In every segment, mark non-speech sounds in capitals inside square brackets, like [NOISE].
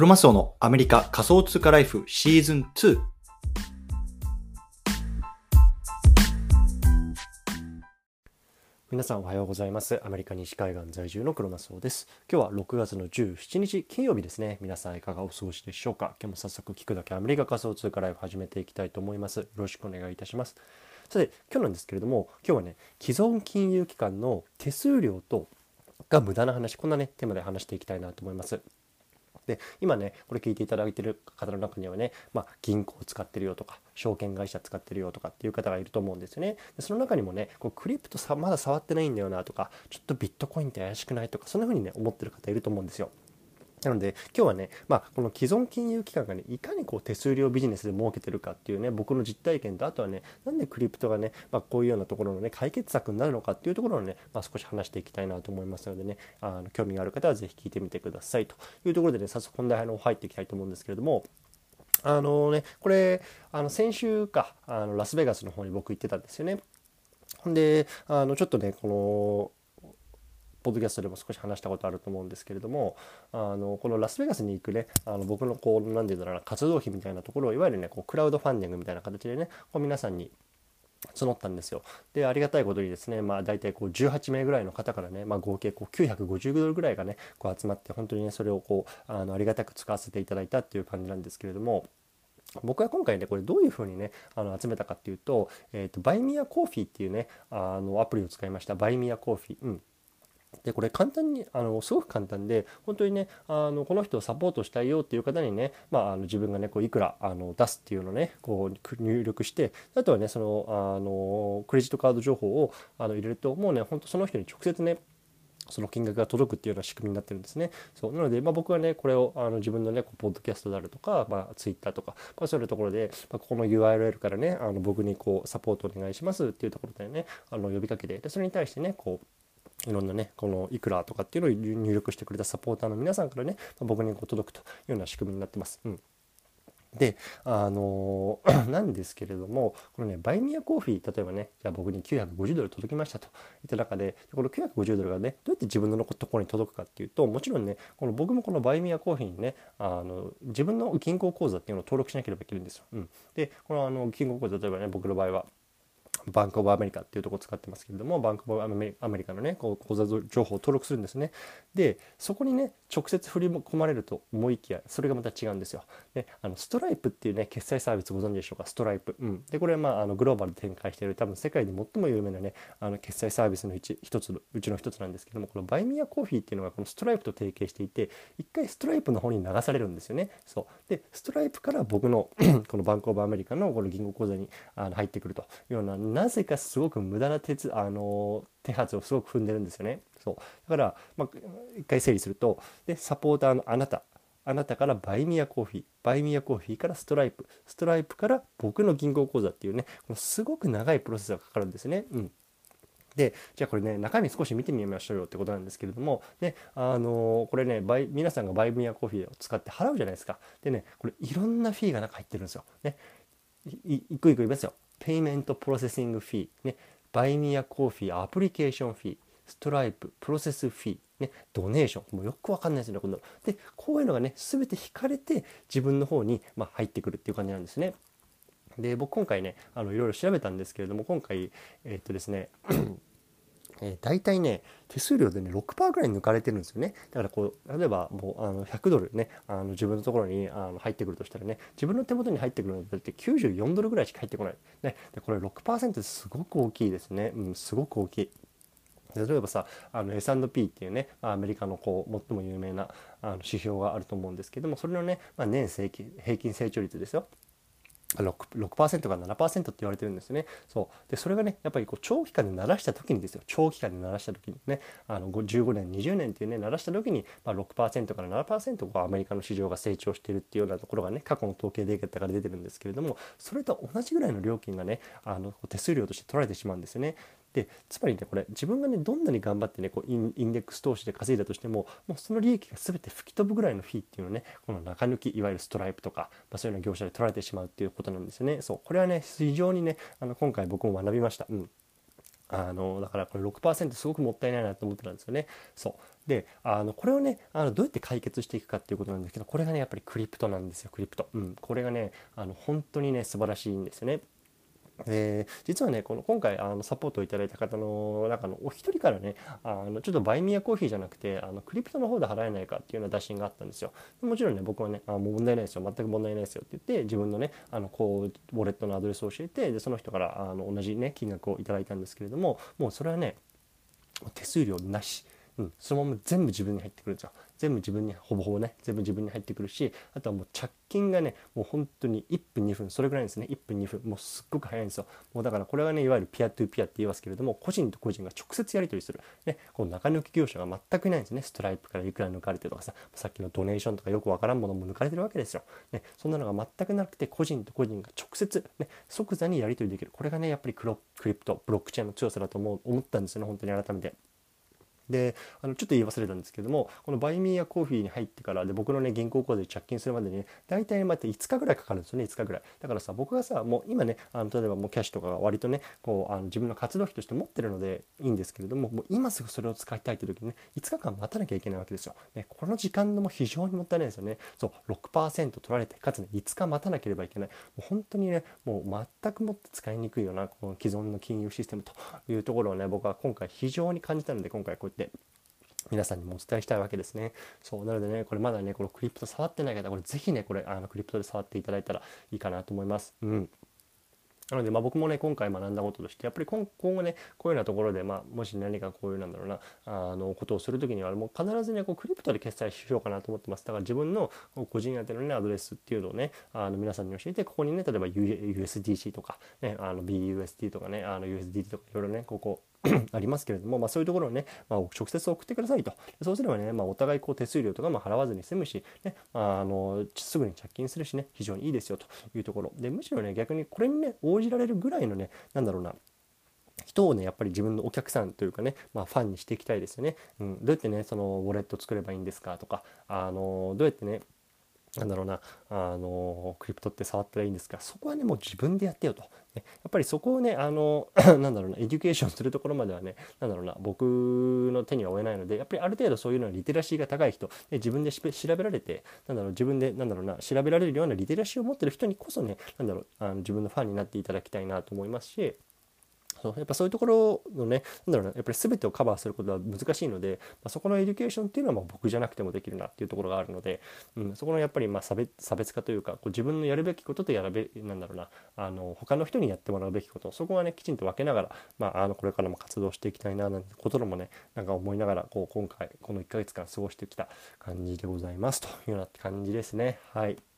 クロマスオのアメリカ仮想通貨ライフシーズン2。皆さんおはようございます。アメリカ西海岸在住のクロマスオです。今日は6月の17日金曜日ですね。皆さんいかがお過ごしでしょうか？今日も早速聞くだけアメリカ仮想通貨ライフ始めていきたいと思います。よろしくお願いいたします。さて、今日なんですけれども、今日はね、既存金融機関の手数料とが無駄な話、こんなね、テーマで話していきたいなと思います。で今ねこれ聞いていただいてる方の中にはね、まあ、銀行使ってるよとか証券会社使ってるよとかっていう方がいると思うんですよね。でその中にもねこうクリプトさまだ触ってないんだよなとかちょっとビットコインって怪しくないとかそんな風にね思ってる方いると思うんですよ。なので今日はね、まあ、この既存金融機関がねいかにこう手数料ビジネスで儲けてるかっていうね僕の実体験とあとはねなんでクリプトがね、まあ、こういうようなところのね解決策になるのかっていうところをね、まあ、少し話していきたいなと思いますのでねあの興味がある方は是非聞いてみてくださいというところでね早速本題の入っていきたいと思うんですけれどもあのねこれあの先週かあのラスベガスの方に僕行ってたんですよね。ほんであのちょっとねこのポッドキャストでも少し話したことあると思うんですけれどもあのこのラスベガスに行くねあの僕のこう何て言うんだろうな活動費みたいなところをいわゆるねこうクラウドファンディングみたいな形でねこう皆さんに募ったんですよ。で、ありがたいことにですね、まあ大体こう18名ぐらいの方からね、まあ合計こう950ドルぐらいがね、こう集まって、本当にね、それをこう、あのありがたく使わせていただいたっていう感じなんですけれども、僕は今回ねこれどういうふうにねあの集めたかっていうと,、えーと、バイミアコーヒーっていうねあのアプリを使いました。バイミアコーヒー、うん、でこれ簡単にあのすごく簡単で本当にねあのこの人をサポートしたいよっていう方にね、まあ、あの自分がねこういくらあの出すっていうのをねこう入力してあとはねそのあのクレジットカード情報をあの入れるともうね本当その人に直接ねその金額が届くっていうような仕組みになってるんですね。そうなので、まあ、僕はねこれをあの自分のねポッドキャストであるとか、まあ、ツイッターとか、まあ、そういうところで、まあ、ここの URL からねあの僕にこうサポートお願いしますっていうところでねあの呼びかけてでそれに対してねこういろんなね、このいくらとかっていうのを入力してくれたサポーターの皆さんからね、ま僕にこう届くというような仕組みになってます。うんで、あのー、[CLEARS THROAT] なんですけれども、このね、バイミアコーヒー、例えばね、じゃあ僕に950ドル届きましたといった中で、この950ドルがね、どうやって自分のところに届くかっていうと、もちろんね、この僕もこのバイミアコーヒーにね、あの、自分の銀行口座っていうのを登録しなければいけないんですよ。うん。で、このあの、銀行口座、例えばね、僕の場合は、Bank of America っていうとこを使ってますけれども、 Bank of America のね、こう口座情報を登録するんですね。で、そこにね、直接振り込まれると思いきや、それがまた違うんですよ。で、あの、ストライプっていうね、決済サービスご存知でしょうか、 Stripe。うん。で、これはまあ、あの、グローバルで展開している、多分世界で最も有名なね、あの、決済サービスの一つ、うちの一つなんですけども、この Buy Me a Coffee っていうのがこのストライプと提携していて、一回ストライプの方に流されるんですよね。そう。で、ストライプから僕の [CLEARS THROAT] この Bank of America のこの銀行口座にあの入ってくるというような、なぜかすごく無駄な手あの手はずをすごく踏んでるんですよね。そう。だから、まあ、一回整理するとでサポーターのあなた。あなたからバイミアコーヒー。バイミアコーヒーからストライプ。ストライプから僕の銀行口座っていうねこのすごく長いプロセスがかかるんですね。うん。でじゃあこれね中身少し見てみましょうよってことなんですけれどもねあのこれねバイ皆さんがバイミアコーヒーを使って払うじゃないですか。でねこれいろんなフィーが中入ってるんですよ。ね。いいくいく言いますよ。 Payment processing fee。ね。 Buy Me a Coffee application fee。 Stripe process fee ね、 donation。もうよくわかんないですよね今度でこういうのがね全て引かれて自分の方に、まあ、入ってくるっていう感じなんですね。で僕今回ねあのいろいろ調べたんですけれども今回えー、っとですね [CLEARS THROAT] えー、大体ね手数料でね6%ぐらい抜かれてるんですよね。だからこう例えばもうあの100ドルねあの自分のところにあの入ってくるとしたらね自分の手元に入ってくるのだって94ドルぐらいしか入ってこない、ね、でこれ6%ってすごく大きいですね、うん、すごく大きい。例えばさあの S&P っていうねアメリカのこう最も有名なあの指標があると思うんですけどもそれのね、まあ、年平均成長率ですよ 6%, 6から7%って言われてるんですね。そうでそれがねやっぱりこう長期間で鳴らした時にですよ長期間で鳴らした時にねあの15年20年っていうね鳴らした時に、まあ、6%から7%こうアメリカの市場が成長してるっていうようなところがね過去の統計データから出てるんですけれどもそれと同じぐらいの料金がねあの手数料として取られてしまうんですよね。でつまりねこれ自分がねどんなに頑張ってねこうインデックス投資で稼いだとしてももうその利益が全て吹き飛ぶぐらいのフィーっていうのねこの中抜きいわゆるストライプとか、まあ、そういうような業者で取られてしまうっていうことなんですよねそうこれはね非常にねあの今回僕も学びました。うんあのだからこれ6%すごくもったいないなと思ってたんですよね。そうであのこれをねあのどうやって解決していくかっていうことなんですけどこれがねやっぱりクリプトなんですよクリプト。うん、これがねあの本当にね素晴らしいんですよね。えー、実はねこの今回あのサポートをいただいた方の中のお一人からねあのちょっとバイミヤコーヒーじゃなくてあのクリプトの方で払えないかっていうような打診があったんですよ。もちろんね僕はねあもう問題ないですよ。全く問題ないですよって言って自分のねあのこうウォレットのアドレスを教えてでその人からあの同じね金額をいただいたんですけれどももうそれはね手数料なし。うん、そのまま全部自分に入ってくるんですよ全部自分にほぼほぼね。全部自分に入ってくるしあとはもう着金がねもう本当に1分2分それぐらいですね。1分2分。もうすっごく早いんですよ。もうだからこれがねいわゆるピアトゥーピアって言いますけれども個人と個人が直接やり取りする、ね、この中抜き業者が全くいないんですね。ストライプからいくら抜かれてとかさ。さっきのドネーションとかよくわからんものも抜かれてるわけですよ、ね、そんなのが全くなくて個人と個人が直接、ね、即座にやり取りできる。これがねやっぱりクロクリプトブロックチェーンの強さだと思う思ったんですよね。本当に改めて。であのちょっと言い忘れたんですけどもこのバイミーやコーヒーに入ってからで僕のね銀行口座で着金するまでにね大体また5日ぐらいかかるんですよね5日ぐらい。だからさ僕がさもう今ねあの例えばもうキャッシュとかが割とねこうあの自分の活動費として持ってるのでいいんですけれどももう今すぐそれを使いたいという時にね5日間待たなきゃいけないわけですよ、ね、この時間のも非常にもったいないですよね。そう6%取られてかつね5日待たなければいけない。もう本当にねもう全くもって使いにくいようなこの既存の金融システムというところをね僕は今回非常に感じたので今回こうやって皆さんにもお伝えしたいわけですね。そう、なのでね、これまだね、このクリプト触ってない方、これぜひね、これ、あの、クリプトで触っていただいたらいいかなと思います。うん。なので、まあ、僕もね今回学んだこととしてやっぱり今後ねこういうようなところで、まあ、もし何かこういうなんだろうなあのことをする時にはもう必ずねこうクリプトで決済しようかなと思ってますだから自分の個人宛てのねアドレスっていうのをねあの皆さんに教えてここにね例えば USDC とか、ね、あの BUSD とかねあの USDT とかいろいろねここ [CLEARS THROAT] ありますけれども、まあ、そういうところをね、まあ、直接送ってくださいと。そうすればね、まあ、お互いこう手数料とかも払わずに済むし、ね、あのすぐに着金するしね、非常にいいですよというところ。で、むしろね、逆にこれにね、応じられるぐらいのね、なんだろうな、人をねやっぱり自分のお客さんというかね、まあ、ファンにしていきたいですよね、うん、どうやってねそのウォレット作ればいいんですかとかあのどうやってねなんだろうな、あの、 crypto って触ったらいいんですが、そこはね、もう自分でやってよと。ね、やっぱりそこをね、あの、[COUGHS] なんだろうな、 education するところまではね、なんだろうな、僕の手には負えないので、やっぱりある程度そういうのはリテラシーが高い人、で自分で調べられて、なんだろう、自分で、なんだろうな、調べられるようなリテラシーを持ってる人にこそね、なんだろう、あの自分のファンになっていただきたいなと思いますし、そうやっぱそういうところのねなんだろうなやっぱり全てをカバーすることは難しいので、まあ、そこの education っていうのはまあ僕じゃなくてもできるなっていうところがあるので、うん、そこのやっぱりま差別差別化というかこう自分のやるべきこととやるべなんだろうなあの他の人にやってもらうべきことそこはねきちんと分けながら、まあ、あのこれからも活動していきたいななんてこともねなんか思いながらこう今回この1ヶ月間過ごしてきた感じでございますというような感じですねはい。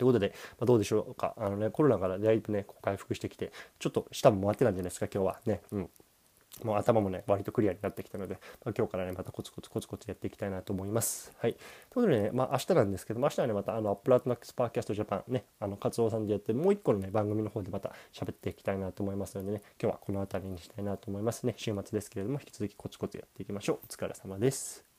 ということで、まあ、どうでしょうか。あのね、コロナからだいぶね、こう回復してきて、ちょっと舌も回ってたんじゃないですか、今日はね。うん。もう頭もね、割とクリアになってきたので、まあ、今日からね、またコツコツコツコツやっていきたいなと思います。はい。ということでね、まあ明日なんですけど、明日はね、またあの、アップラートナックスパーキャストジャパンね、あの、活動さんでやってもう一個のね、番組の方でまた喋っていきたいなと思いますのでね、今日はこの辺りにしたいなと思いますね。週末ですけれども、引き続きコツコツやっていきましょう。お疲れ様です。